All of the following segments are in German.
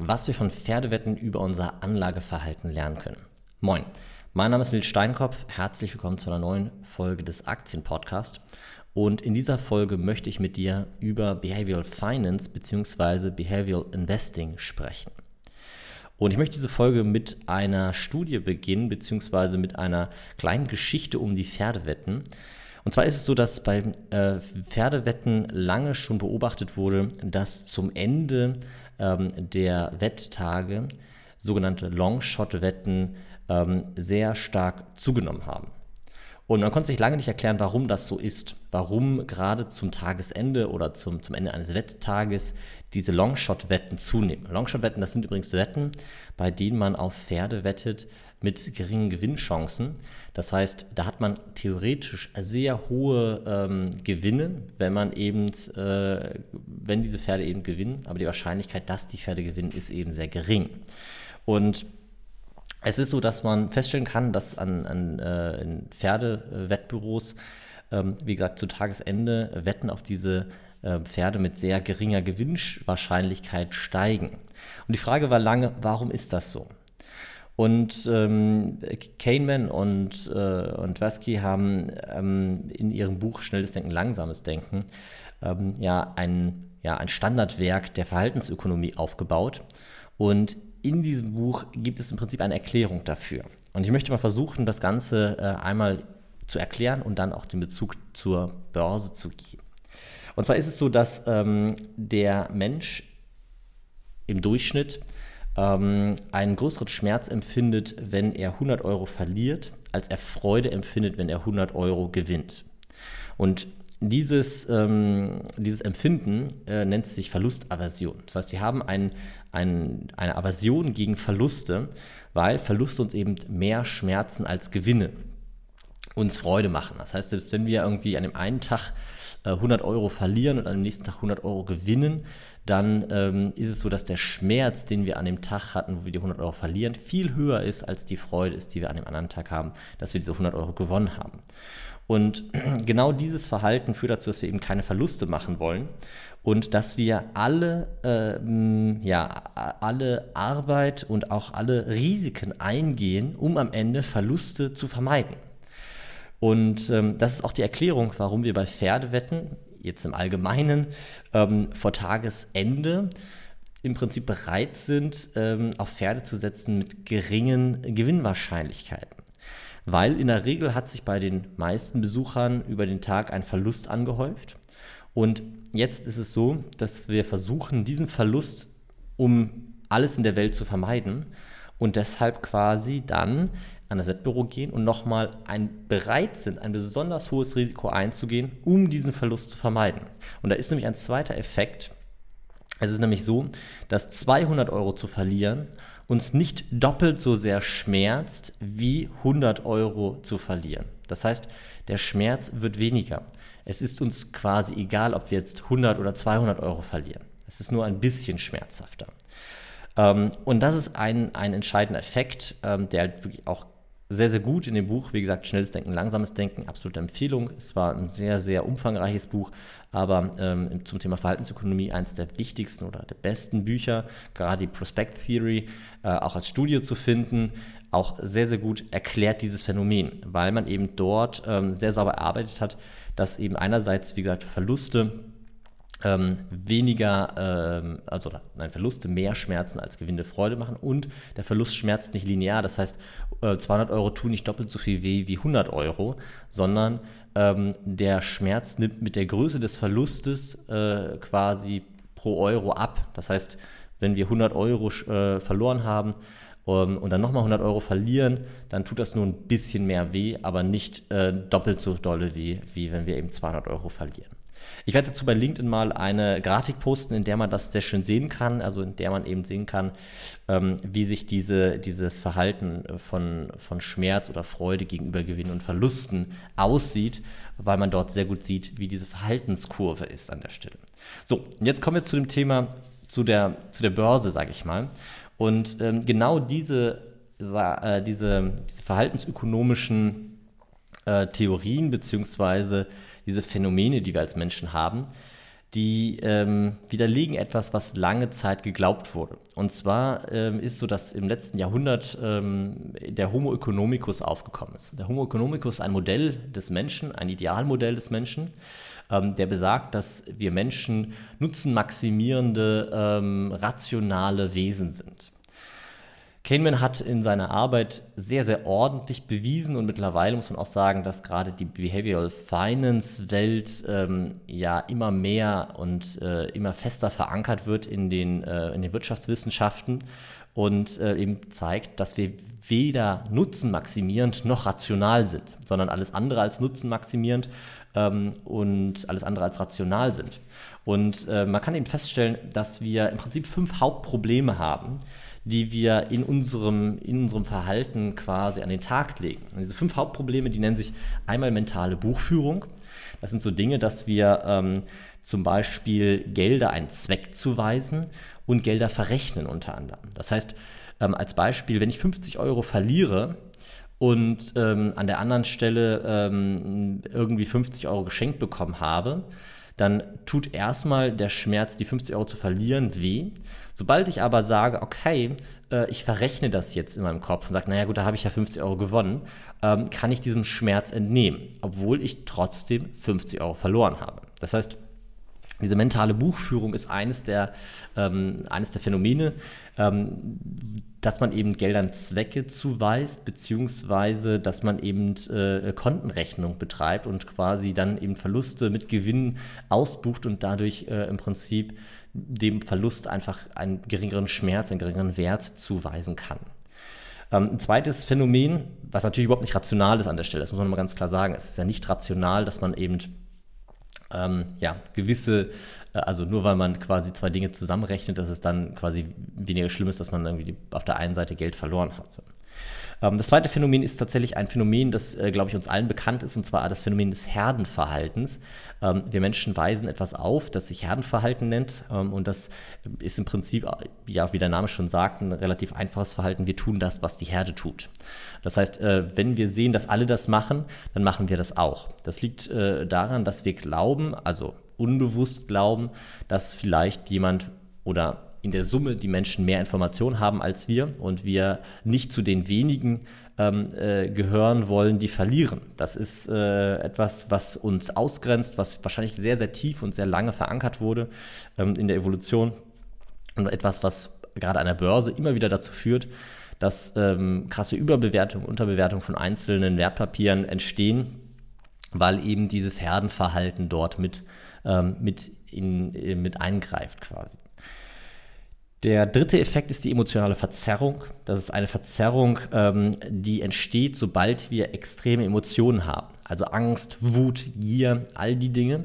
was wir von Pferdewetten über unser Anlageverhalten lernen können. Moin, mein Name ist Nils Steinkopf, herzlich willkommen zu einer neuen Folge des Aktienpodcasts. Und in dieser Folge möchte ich mit dir über Behavioral Finance bzw. Behavioral Investing sprechen. Und ich möchte diese Folge mit einer Studie beginnen, beziehungsweise mit einer kleinen Geschichte um die Pferdewetten. Und zwar ist es so, dass bei äh, Pferdewetten lange schon beobachtet wurde, dass zum Ende ähm, der Wetttage sogenannte Longshot-Wetten ähm, sehr stark zugenommen haben. Und man konnte sich lange nicht erklären, warum das so ist. Warum gerade zum Tagesende oder zum, zum Ende eines Wetttages diese Longshot-Wetten zunehmen. Longshot-Wetten, das sind übrigens Wetten, bei denen man auf Pferde wettet mit geringen Gewinnchancen. Das heißt, da hat man theoretisch sehr hohe ähm, Gewinne, wenn man eben, äh, wenn diese Pferde eben gewinnen, aber die Wahrscheinlichkeit, dass die Pferde gewinnen, ist eben sehr gering. Und es ist so, dass man feststellen kann, dass an, an äh, Pferdewettbüros, ähm, wie gesagt, zu Tagesende Wetten auf diese äh, Pferde mit sehr geringer Gewinnwahrscheinlichkeit steigen. Und die Frage war lange, warum ist das so? Und ähm, Kahneman und, äh, und Tversky haben ähm, in ihrem Buch Schnelles Denken, Langsames Denken ähm, ja, ein, ja ein Standardwerk der Verhaltensökonomie aufgebaut. Und in diesem Buch gibt es im Prinzip eine Erklärung dafür. Und ich möchte mal versuchen, das Ganze äh, einmal zu erklären und dann auch den Bezug zur Börse zu geben. Und zwar ist es so, dass ähm, der Mensch im Durchschnitt ähm, einen größeren Schmerz empfindet, wenn er 100 Euro verliert, als er Freude empfindet, wenn er 100 Euro gewinnt. Und dieses, ähm, dieses Empfinden äh, nennt sich Verlustaversion. Das heißt, wir haben ein, ein, eine Aversion gegen Verluste, weil Verluste uns eben mehr schmerzen als Gewinne uns Freude machen. Das heißt, selbst wenn wir irgendwie an dem einen Tag äh, 100 Euro verlieren und an dem nächsten Tag 100 Euro gewinnen, dann ähm, ist es so, dass der Schmerz, den wir an dem Tag hatten, wo wir die 100 Euro verlieren, viel höher ist, als die Freude ist, die wir an dem anderen Tag haben, dass wir diese 100 Euro gewonnen haben. Und genau dieses Verhalten führt dazu, dass wir eben keine Verluste machen wollen und dass wir alle, äh, ja, alle Arbeit und auch alle Risiken eingehen, um am Ende Verluste zu vermeiden. Und ähm, das ist auch die Erklärung, warum wir bei Pferdewetten, jetzt im Allgemeinen, ähm, vor Tagesende im Prinzip bereit sind, ähm, auf Pferde zu setzen mit geringen Gewinnwahrscheinlichkeiten weil in der Regel hat sich bei den meisten Besuchern über den Tag ein Verlust angehäuft. Und jetzt ist es so, dass wir versuchen, diesen Verlust um alles in der Welt zu vermeiden und deshalb quasi dann an das Wettbüro gehen und nochmal ein, bereit sind, ein besonders hohes Risiko einzugehen, um diesen Verlust zu vermeiden. Und da ist nämlich ein zweiter Effekt. Es ist nämlich so, dass 200 Euro zu verlieren uns nicht doppelt so sehr schmerzt, wie 100 Euro zu verlieren. Das heißt, der Schmerz wird weniger. Es ist uns quasi egal, ob wir jetzt 100 oder 200 Euro verlieren. Es ist nur ein bisschen schmerzhafter. Ähm, und das ist ein, ein entscheidender Effekt, ähm, der halt wirklich auch sehr, sehr gut in dem Buch. Wie gesagt, schnelles Denken, langsames Denken, absolute Empfehlung. Es war ein sehr, sehr umfangreiches Buch, aber ähm, zum Thema Verhaltensökonomie eines der wichtigsten oder der besten Bücher. Gerade die Prospect Theory äh, auch als Studie zu finden, auch sehr, sehr gut erklärt dieses Phänomen, weil man eben dort ähm, sehr sauber erarbeitet hat, dass eben einerseits, wie gesagt, Verluste ähm, weniger, ähm, also nein, Verluste mehr Schmerzen als Gewinne Freude machen und der Verlust schmerzt nicht linear. Das heißt, äh, 200 Euro tun nicht doppelt so viel weh wie 100 Euro, sondern ähm, der Schmerz nimmt mit der Größe des Verlustes äh, quasi pro Euro ab. Das heißt, wenn wir 100 Euro äh, verloren haben, ähm, und dann nochmal 100 Euro verlieren, dann tut das nur ein bisschen mehr weh, aber nicht äh, doppelt so dolle weh, wie wenn wir eben 200 Euro verlieren. Ich werde dazu bei LinkedIn mal eine Grafik posten, in der man das sehr schön sehen kann, also in der man eben sehen kann, ähm, wie sich diese, dieses Verhalten von, von Schmerz oder Freude gegenüber Gewinn und Verlusten aussieht, weil man dort sehr gut sieht, wie diese Verhaltenskurve ist an der Stelle. So, jetzt kommen wir zu dem Thema, zu der, zu der Börse, sage ich mal. Und ähm, genau diese, äh, diese, diese verhaltensökonomischen äh, Theorien beziehungsweise diese Phänomene, die wir als Menschen haben, die ähm, widerlegen etwas, was lange Zeit geglaubt wurde. Und zwar ähm, ist so, dass im letzten Jahrhundert ähm, der Homo economicus aufgekommen ist. Der Homo economicus ist ein Modell des Menschen, ein Idealmodell des Menschen, ähm, der besagt, dass wir Menschen nutzenmaximierende, ähm, rationale Wesen sind. Kahneman hat in seiner Arbeit sehr, sehr ordentlich bewiesen und mittlerweile muss man auch sagen, dass gerade die Behavioral Finance Welt ähm, ja immer mehr und äh, immer fester verankert wird in den, äh, in den Wirtschaftswissenschaften und äh, eben zeigt, dass wir weder nutzenmaximierend noch rational sind, sondern alles andere als nutzenmaximierend ähm, und alles andere als rational sind. Und äh, man kann eben feststellen, dass wir im Prinzip fünf Hauptprobleme haben, die wir in unserem, in unserem Verhalten quasi an den Tag legen. Und diese fünf Hauptprobleme, die nennen sich einmal mentale Buchführung. Das sind so Dinge, dass wir ähm, zum Beispiel Gelder einen Zweck zuweisen und Gelder verrechnen unter anderem. Das heißt, ähm, als Beispiel, wenn ich 50 Euro verliere, und ähm, an der anderen Stelle ähm, irgendwie 50 Euro geschenkt bekommen habe, dann tut erstmal der Schmerz, die 50 Euro zu verlieren, weh. Sobald ich aber sage, okay, äh, ich verrechne das jetzt in meinem Kopf und sage, naja gut, da habe ich ja 50 Euro gewonnen, ähm, kann ich diesem Schmerz entnehmen, obwohl ich trotzdem 50 Euro verloren habe. Das heißt, diese mentale Buchführung ist eines der, ähm, eines der Phänomene, ähm, dass man eben Geldern Zwecke zuweist, beziehungsweise dass man eben äh, Kontenrechnung betreibt und quasi dann eben Verluste mit Gewinn ausbucht und dadurch äh, im Prinzip dem Verlust einfach einen geringeren Schmerz, einen geringeren Wert zuweisen kann. Ähm, ein zweites Phänomen, was natürlich überhaupt nicht rational ist an der Stelle, das muss man mal ganz klar sagen, es ist ja nicht rational, dass man eben ähm, ja, gewisse, äh, also nur weil man quasi zwei Dinge zusammenrechnet, dass es dann quasi weniger schlimm ist, dass man irgendwie auf der einen Seite Geld verloren hat. Ähm, das zweite Phänomen ist tatsächlich ein Phänomen, das, äh, glaube ich, uns allen bekannt ist, und zwar das Phänomen des Herdenverhaltens. Ähm, wir Menschen weisen etwas auf, das sich Herdenverhalten nennt, ähm, und das ist im Prinzip, äh, ja, wie der Name schon sagt, ein relativ einfaches Verhalten. Wir tun das, was die Herde tut. Das heißt, äh, wenn wir sehen, dass alle das machen, dann machen wir das auch. Das liegt daran, dass wir glauben, also unbewusst glauben, dass vielleicht jemand oder in der Summe die Menschen mehr Informationen haben als wir und wir nicht zu den wenigen ähm, äh, gehören wollen, die verlieren. Das ist äh, etwas, was uns ausgrenzt, was wahrscheinlich sehr, sehr tief und sehr lange verankert wurde ähm, in der Evolution und etwas, was gerade an der Börse immer wieder dazu führt, dass ähm, krasse Überbewertung, Unterbewertung von einzelnen Wertpapieren entstehen, weil eben dieses Herdenverhalten dort mit, ähm, mit, in, äh, mit eingreift quasi. Der dritte Effekt ist die emotionale Verzerrung. Das ist eine Verzerrung, ähm, die entsteht, sobald wir extreme Emotionen haben. Also Angst, Wut, Gier, all die Dinge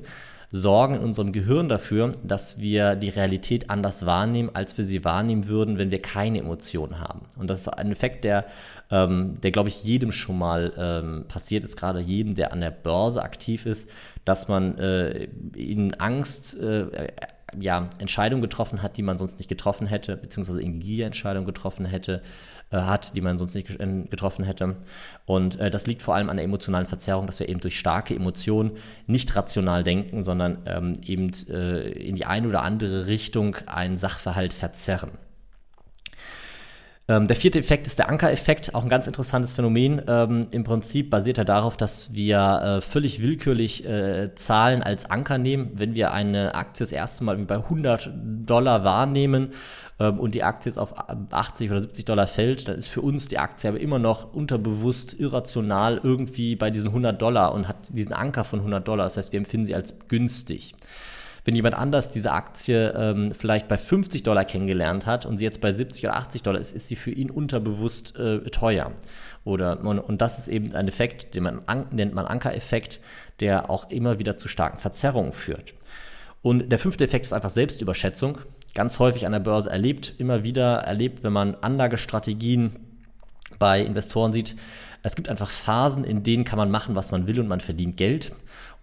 sorgen in unserem Gehirn dafür, dass wir die Realität anders wahrnehmen, als wir sie wahrnehmen würden, wenn wir keine Emotionen haben. Und das ist ein Effekt, der, ähm, der glaube ich, jedem schon mal ähm, passiert ist, gerade jedem, der an der Börse aktiv ist, dass man äh, in Angst äh, ja, Entscheidungen getroffen hat, die man sonst nicht getroffen hätte, beziehungsweise in Gier Entscheidungen getroffen hätte, äh, hat, die man sonst nicht getroffen hätte. Und äh, das liegt vor allem an der emotionalen Verzerrung, dass wir eben durch starke Emotionen nicht rational denken, sondern ähm, eben äh, in die eine oder andere Richtung einen Sachverhalt verzerren. Ähm, der vierte Effekt ist der Ankereffekt, auch ein ganz interessantes Phänomen. Ähm, Im Prinzip basiert er darauf, dass wir äh, völlig willkürlich äh, Zahlen als Anker nehmen. Wenn wir eine Aktie das erste Mal bei 100 Dollar wahrnehmen ähm, und die Aktie jetzt auf 80 oder 70 Dollar fällt, dann ist für uns die Aktie aber immer noch unterbewusst irrational irgendwie bei diesen 100 Dollar und hat diesen Anker von 100 Dollar. Das heißt, wir empfinden sie als günstig. Wenn jemand anders diese Aktie ähm, vielleicht bei 50 Dollar kennengelernt hat und sie jetzt bei 70 oder 80 Dollar ist, ist sie für ihn unterbewusst äh, teuer. Oder, und, und, das ist eben ein Effekt, den man an, nennt man Ankereffekt, der auch immer wieder zu starken Verzerrungen führt. Und der fünfte Effekt ist einfach Selbstüberschätzung. Ganz häufig an der Börse erlebt, immer wieder erlebt, wenn man Anlagestrategien bei Investoren sieht. Es gibt einfach Phasen, in denen kann man machen, was man will und man verdient Geld.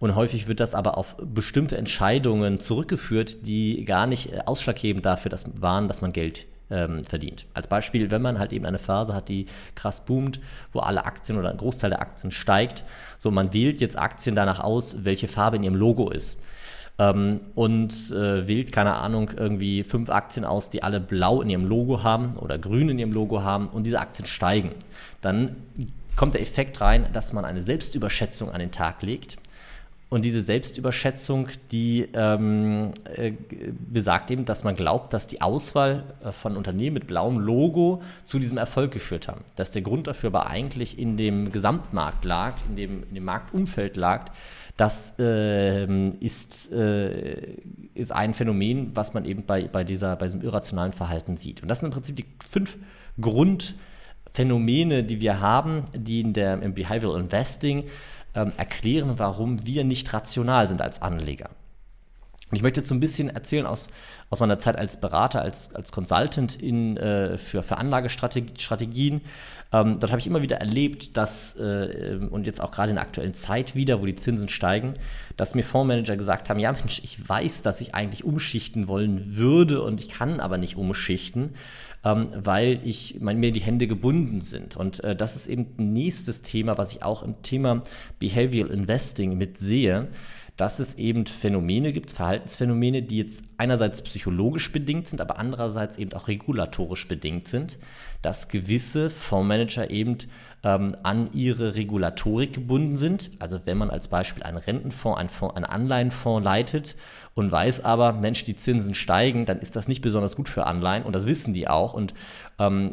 Und häufig wird das aber auf bestimmte Entscheidungen zurückgeführt, die gar nicht äh, ausschlaggebend dafür dass, waren, dass man Geld ähm, verdient. Als Beispiel, wenn man halt eben eine Phase hat, die krass boomt, wo alle Aktien oder ein Großteil der Aktien steigt, so man wählt jetzt Aktien danach aus, welche Farbe in ihrem Logo ist. ähm, und äh, wählt, keine Ahnung, irgendwie fünf Aktien aus, die alle blau in ihrem Logo haben oder grün in ihrem Logo haben und diese Aktien steigen. Dann kommt der Effekt rein, dass man eine Selbstüberschätzung an den Tag legt und diese Selbstüberschätzung, die ähm, äh, besagt eben, dass man glaubt, dass die Auswahl äh, von Unternehmen mit blauem Logo zu diesem Erfolg geführt haben. Dass der Grund dafür aber eigentlich in dem Gesamtmarkt lag, in dem, in dem Marktumfeld lag. Das äh, ist, äh, ist ein Phänomen, was man eben bei, bei, dieser, bei diesem irrationalen Verhalten sieht. Und das sind im Prinzip die fünf Grundphänomene, die wir haben, die in der, im Behavioral Investing ähm, erklären, warum wir nicht rational sind als Anleger. Und ich möchte jetzt so ein bisschen erzählen aus, aus meiner Zeit als Berater, als, als Consultant in, äh, für, für Anlagestrategien. Ähm, dort habe ich immer wieder erlebt, dass, äh, und jetzt auch gerade in der aktuellen Zeit wieder, wo die Zinsen steigen, dass mir Fondsmanager gesagt haben, ja Mensch, ich weiß, dass ich eigentlich umschichten wollen würde und ich kann aber nicht umschichten ähm, weil ich, mein, mir die Hände gebunden sind. Und äh, das ist eben ein nächstes Thema, was ich auch im Thema Behavioral Investing mit sehe, dass es eben Phänomene gibt, Verhaltensphänomene, die jetzt einerseits psychologisch bedingt sind, aber andererseits eben auch regulatorisch bedingt sind, dass gewisse Fondsmanager eben ähm, an ihre Regulatorik gebunden sind. Also wenn man als Beispiel einen Rentenfonds, einen, Fonds, einen Anleihenfonds leitet und weiß aber, Mensch, die Zinsen steigen, dann ist das nicht besonders gut für Anleihen und das wissen die auch und ähm,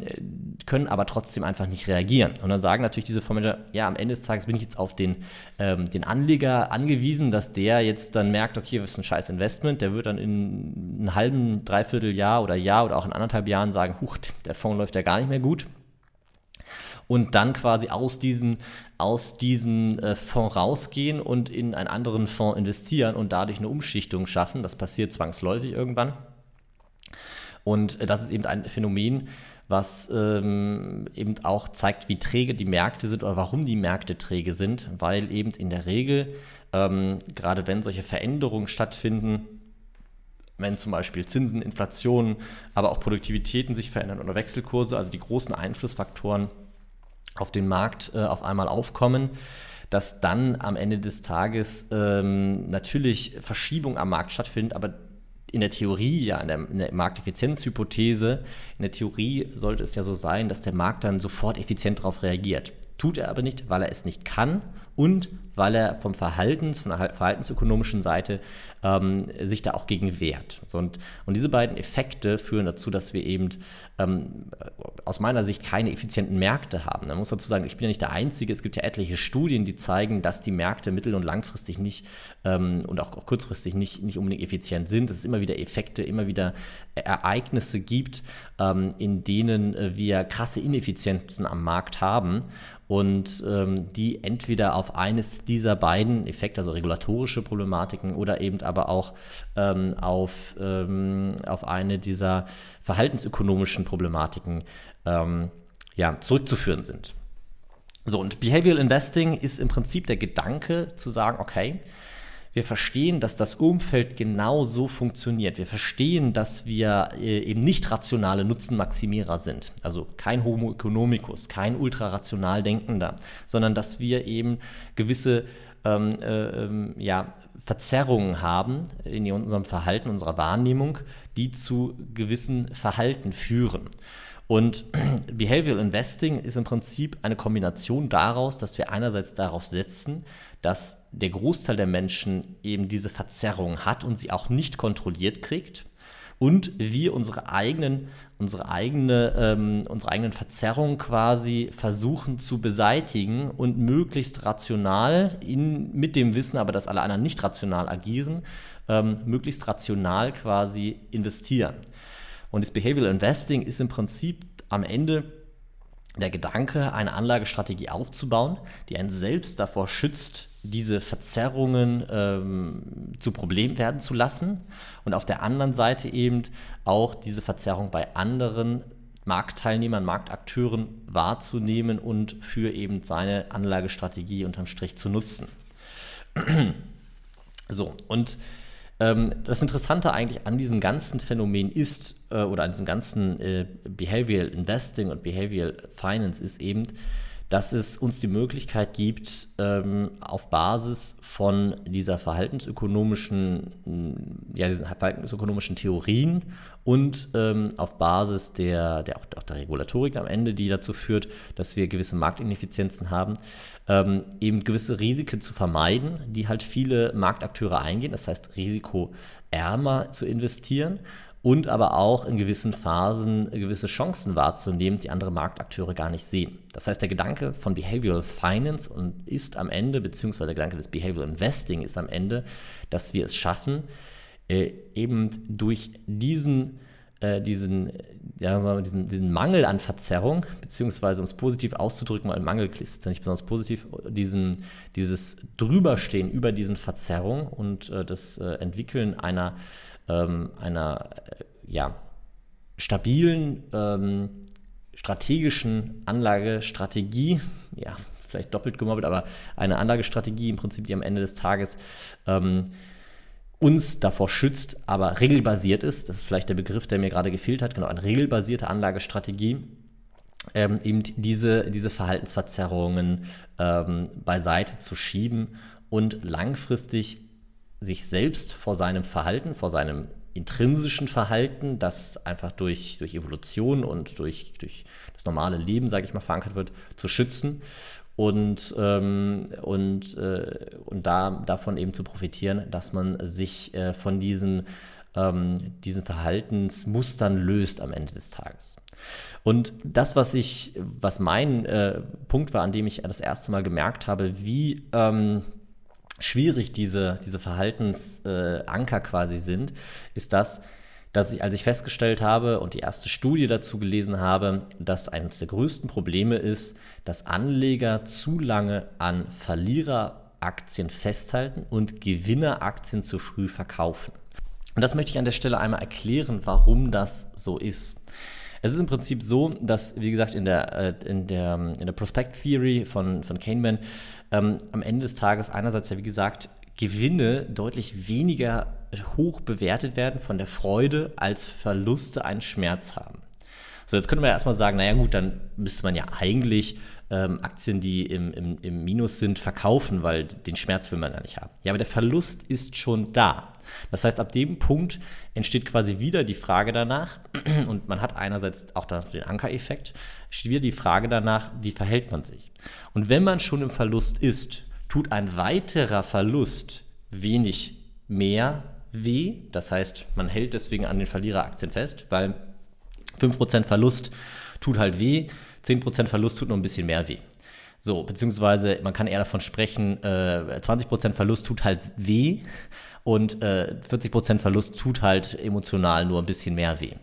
können aber trotzdem einfach nicht reagieren. Und dann sagen natürlich diese Fondsmanager, ja, am Ende des Tages bin ich jetzt auf den, ähm, den Anleger angewiesen, dass der jetzt dann merkt, okay, das ist ein scheiß Investment, der wird dann in einem halben, dreiviertel Jahr oder Jahr oder auch in anderthalb Jahren sagen, huch, der Fonds läuft ja gar nicht mehr gut und dann quasi aus diesen, aus diesen äh, Fonds rausgehen und in einen anderen Fonds investieren und dadurch eine Umschichtung schaffen. Das passiert zwangsläufig irgendwann. Und äh, das ist eben ein Phänomen, was ähm, eben auch zeigt, wie träge die Märkte sind oder warum die Märkte träge sind, weil eben in der Regel, ähm, gerade wenn solche Veränderungen stattfinden, wenn zum Beispiel Zinsen, Inflation, aber auch Produktivitäten sich verändern oder Wechselkurse, also die großen Einflussfaktoren auf den Markt äh, auf einmal aufkommen, dass dann am Ende des Tages ähm, natürlich Verschiebung am Markt stattfindet, aber in der Theorie, ja, in der, in der, Markteffizienzhypothese, in der Theorie sollte es ja so sein, dass der Markt dann sofort effizient darauf reagiert. Tut er aber nicht, weil er es nicht kann und weil er vom Verhaltens, von der verhaltensökonomischen Seite ähm, sich da auch gegen wehrt. Und, und diese beiden Effekte führen dazu, dass wir eben ähm, aus meiner Sicht keine effizienten Märkte haben. Man muss dazu sagen, ich bin ja nicht der Einzige. Es gibt ja etliche Studien, die zeigen, dass die Märkte mittel- und langfristig nicht ähm, und auch, auch, kurzfristig nicht, nicht unbedingt effizient sind. Dass es immer wieder Effekte, immer wieder Ereignisse gibt, ähm, in denen äh, wir krasse Ineffizienzen am Markt haben und ähm, die entweder auf eines dieser beiden Effekte, also regulatorische Problematiken oder eben aber auch ähm, auf, ähm, auf eine dieser verhaltensökonomischen Problematiken ähm, ja, zurückzuführen sind. So, und Behavioral Investing ist im Prinzip der Gedanke zu sagen, okay, wir verstehen, dass das Umfeld genau so funktioniert. Wir verstehen, dass wir äh, eben nicht rationale Nutzenmaximierer sind. Also kein Homo economicus, kein ultrarational Denkender, sondern dass wir eben gewisse ähm, äh, ähm, ja, Verzerrungen haben in unserem Verhalten, unserer Wahrnehmung, die zu gewissen Verhalten führen. Und Behavioral Investing ist im Prinzip eine Kombination daraus, dass wir einerseits darauf setzen, dass der Großteil der Menschen eben diese Verzerrung hat und sie auch nicht kontrolliert kriegt und wir unsere eigenen, unsere eigene, ähm, unsere eigenen Verzerrungen quasi versuchen zu beseitigen und möglichst rational in, mit dem Wissen, aber dass alle anderen nicht rational agieren, ähm, möglichst rational quasi investieren. Und das Behavioral Investing ist im Prinzip am Ende der Gedanke, eine Anlagestrategie aufzubauen, die einen selbst davor schützt, diese Verzerrungen ähm, zu Problem werden zu lassen und auf der anderen Seite eben auch diese Verzerrung bei anderen Marktteilnehmern, Marktakteuren wahrzunehmen und für eben seine Anlagestrategie unterm Strich zu nutzen. so, und ähm, das Interessante eigentlich an diesem ganzen Phänomen ist, äh, oder an diesem ganzen äh, Behavioral Investing und Behavioral Finance ist eben, dass es uns die Möglichkeit gibt, ähm, auf Basis von dieser verhaltensökonomischen, ja, diesen verhaltensökonomischen Theorien und ähm, auf Basis der, der, auch, auch, der Regulatorik am Ende, die dazu führt, dass wir gewisse Marktineffizienzen haben, ähm, eben gewisse Risiken zu vermeiden, die halt viele Marktakteure eingehen, das heißt risikoärmer zu investieren und aber auch in gewissen Phasen gewisse Chancen wahrzunehmen, die andere Marktakteure gar nicht sehen. Das heißt, der Gedanke von Behavioral Finance und ist am Ende, beziehungsweise der Gedanke des Behavioral Investing ist am Ende, dass wir es schaffen, äh, eben durch diesen äh, diesen, ja, sagen wir, diesen, diesen Mangel an Verzerrung, beziehungsweise um es positiv auszudrücken, weil Mangel ist nicht besonders positiv, diesen, dieses Drüberstehen über diesen Verzerrung und äh, das äh, Entwickeln einer ähm, einer äh, ja, stabilen ähm, strategischen Anlagestrategie, ja, vielleicht doppelt gemobbelt, aber eine Anlagestrategie im Prinzip, die am Ende des Tages ähm, uns davor schützt, aber regelbasiert ist. Das ist vielleicht der Begriff, der mir gerade gefehlt hat. Genau, eine regelbasierte Anlagestrategie. Ähm, eben diese, diese Verhaltensverzerrungen ähm, beiseite zu schieben und langfristig sich selbst vor seinem Verhalten, vor seinem intrinsischen Verhalten, das einfach durch, durch Evolution und durch, durch das normale Leben, sage ich mal, verankert wird, zu schützen und, ähm, und, äh, und da, davon eben zu profitieren, dass man sich äh, von diesen, ähm, diesen Verhaltensmustern löst am Ende des Tages. Und das, was ich, was mein äh, Punkt war, an dem ich das erste Mal gemerkt habe, wie ähm, schwierig diese, diese Verhaltensanker äh, quasi sind, ist das, dass ich, als ich festgestellt habe und die erste Studie dazu gelesen habe, dass eines der größten Probleme ist, dass Anleger zu lange an Verliereraktien festhalten und Gewinneraktien zu früh verkaufen. Und das möchte ich an der Stelle einmal erklären, warum das so ist. Es ist im Prinzip so, dass, wie gesagt, in der, äh, in der, in der Prospect Theory von, von Kahneman ähm, am Ende des Tages einerseits ja, wie gesagt, Gewinne deutlich weniger hoch bewertet werden von der Freude, als Verluste einen Schmerz haben. So, jetzt könnte man ja erstmal sagen, naja gut, dann müsste man ja eigentlich ähm, Aktien, die im, im, im Minus sind, verkaufen, weil den Schmerz will man ja nicht haben. Ja, aber der Verlust ist schon da. Das heißt, ab dem Punkt entsteht quasi wieder die Frage danach, und man hat einerseits auch den Ankereffekt, steht wieder die Frage danach, wie verhält man sich. Und wenn man schon im Verlust ist, tut ein weiterer Verlust wenig mehr weh. Das heißt, man hält deswegen an den Verliereraktien fest, weil 5% Verlust tut halt weh, 10% Verlust tut nur ein bisschen mehr weh. So, beziehungsweise man kann eher davon sprechen, äh, 20% Verlust tut halt weh und äh, 40% Verlust tut halt emotional nur ein bisschen mehr weh.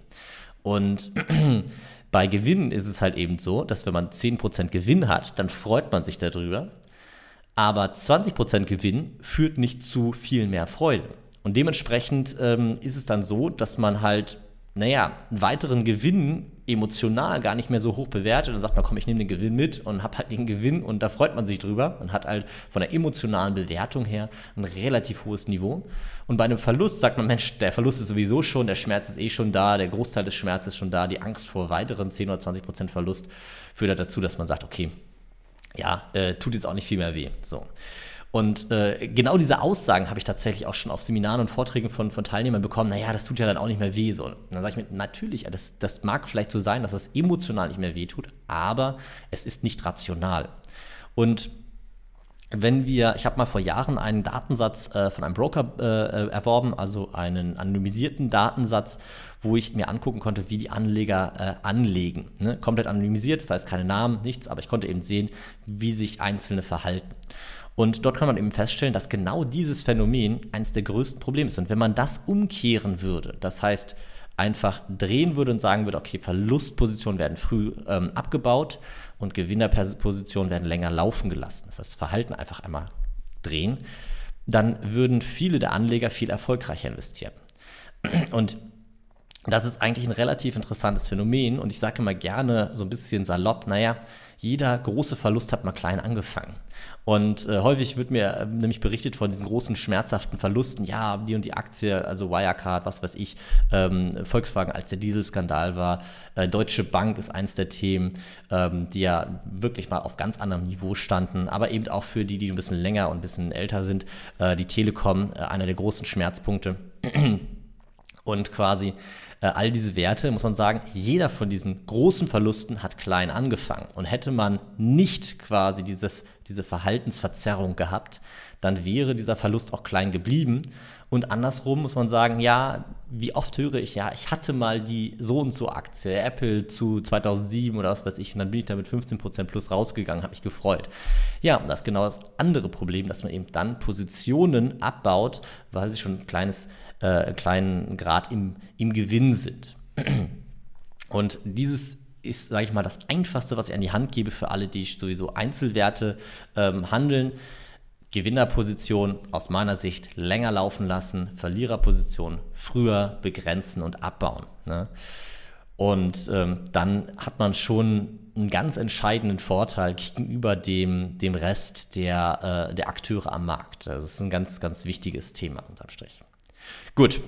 Und bei Gewinn ist es halt eben so, dass wenn man 10% Gewinn hat, dann freut man sich darüber. Aber 20% Gewinn führt nicht zu viel mehr Freude. Und dementsprechend ähm, ist es dann so, dass man halt, naja, einen weiteren Gewinn emotional gar nicht mehr so hoch bewertet und sagt man, komm, ich nehme den Gewinn mit und habe halt den Gewinn und da freut man sich drüber und hat halt von der emotionalen Bewertung her ein relativ hohes Niveau. Und bei einem Verlust sagt man, Mensch, der Verlust ist sowieso schon, der Schmerz ist eh schon da, der Großteil des Schmerzes ist schon da, die Angst vor weiteren 10 oder 20 Prozent Verlust führt halt dazu, dass man sagt, okay, ja, äh, tut jetzt auch nicht viel mehr weh. So. Und äh, genau diese Aussagen habe ich tatsächlich auch schon auf Seminaren und Vorträgen von, von Teilnehmern bekommen. Naja, das tut ja dann auch nicht mehr weh. So. Und dann sage ich mir, natürlich, das, das mag vielleicht so sein, dass das emotional nicht mehr weh tut, aber es ist nicht rational. Und wenn wir, ich habe mal vor Jahren einen Datensatz äh, von einem Broker äh, erworben, also einen anonymisierten Datensatz, wo ich mir angucken konnte, wie die Anleger äh, anlegen. Ne? Komplett anonymisiert, das heißt keine Namen, nichts, aber ich konnte eben sehen, wie sich Einzelne verhalten. Und dort kann man eben feststellen, dass genau dieses Phänomen eines der größten Probleme ist. Und wenn man das umkehren würde, das heißt einfach drehen würde und sagen würde, okay, Verlustpositionen werden früh ähm, abgebaut und Gewinnerpositionen werden länger laufen gelassen. Das heißt, das Verhalten einfach einmal drehen, dann würden viele der Anleger viel erfolgreicher investieren. Und das ist eigentlich ein relativ interessantes Phänomen und ich sage immer gerne so ein bisschen salopp, naja, jeder große Verlust hat mal klein angefangen. Und äh, häufig wird mir äh, nämlich berichtet von diesen großen schmerzhaften Verlusten. Ja, die und die Aktie, also Wirecard, was weiß ich, ähm, Volkswagen, als der Dieselskandal war. Äh, Deutsche Bank ist eins der Themen, ähm, die ja wirklich mal auf ganz anderem Niveau standen. Aber eben auch für die, die ein bisschen länger und ein bisschen älter sind, äh, die Telekom, äh, einer der großen Schmerzpunkte. Und quasi äh, all diese Werte, muss man sagen, jeder von diesen großen Verlusten hat klein angefangen. Und hätte man nicht quasi dieses, diese Verhaltensverzerrung gehabt, dann wäre dieser Verlust auch klein geblieben. Und andersrum muss man sagen, ja, wie oft höre ich, ja, ich hatte mal die so und so Aktie, Apple zu 2007 oder was weiß ich, und dann bin ich da mit 15% plus rausgegangen, habe mich gefreut. Ja, das ist genau das andere Problem, dass man eben dann Positionen abbaut, weil sie schon ein kleines äh, kleinen Grad im, im Gewinn sind. Und dieses ist, sage ich mal, das Einfachste, was ich an die Hand gebe für alle, die sowieso Einzelwerte ähm, handeln. Gewinnerposition aus meiner Sicht länger laufen lassen, Verliererposition früher begrenzen und abbauen. Ne? Und ähm, dann hat man schon einen ganz entscheidenden Vorteil gegenüber dem, dem Rest der, äh, der Akteure am Markt. Das ist ein ganz, ganz wichtiges Thema unterm Strich. Gut.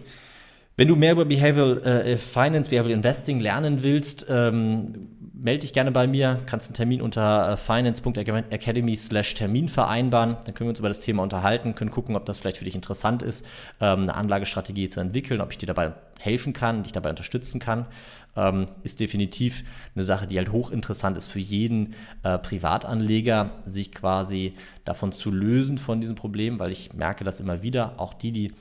Wenn du mehr über Behavioral äh, Finance, Behavioral Investing lernen willst, ähm, melde dich gerne bei mir. Kannst einen Termin unter äh, finance.academy/termin vereinbaren. Dann können wir uns über das Thema unterhalten, können gucken, ob das vielleicht für dich interessant ist, ähm, eine Anlagestrategie zu entwickeln, ob ich dir dabei helfen kann, dich dabei unterstützen kann. Ähm, ist definitiv eine Sache, die halt hochinteressant ist für jeden äh, Privatanleger, sich quasi davon zu lösen von diesem Problem, weil ich merke das immer wieder, auch die, die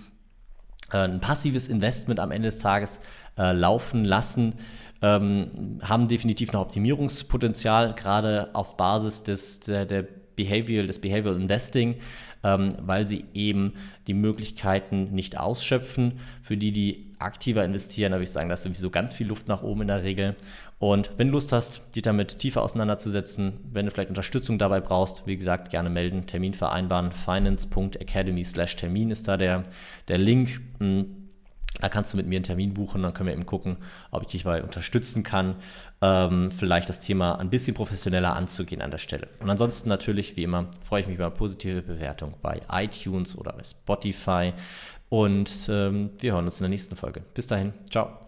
ein passives Investment am Ende des Tages äh, laufen lassen, ähm, haben definitiv noch Optimierungspotenzial, gerade auf Basis des, der, der Behavioral, des Behavioral Investing, ähm, weil sie eben die Möglichkeiten nicht ausschöpfen. Für die, die aktiver investieren, würde ich sagen, da ist sowieso ganz viel Luft nach oben in der Regel. Und wenn du Lust hast, dich damit tiefer auseinanderzusetzen, wenn du vielleicht Unterstützung dabei brauchst, wie gesagt, gerne melden, Termin vereinbaren. Finance.academy slash Termin ist da der, der Link. Hm, da kannst du mit mir einen Termin buchen, dann können wir eben gucken, ob ich dich dabei unterstützen kann, ähm, vielleicht das Thema ein bisschen professioneller anzugehen an der Stelle. Und ansonsten natürlich, wie immer, freue ich mich über positive Bewertung bei iTunes oder bei Spotify. Und ähm, wir hören uns in der nächsten Folge. Bis dahin, ciao.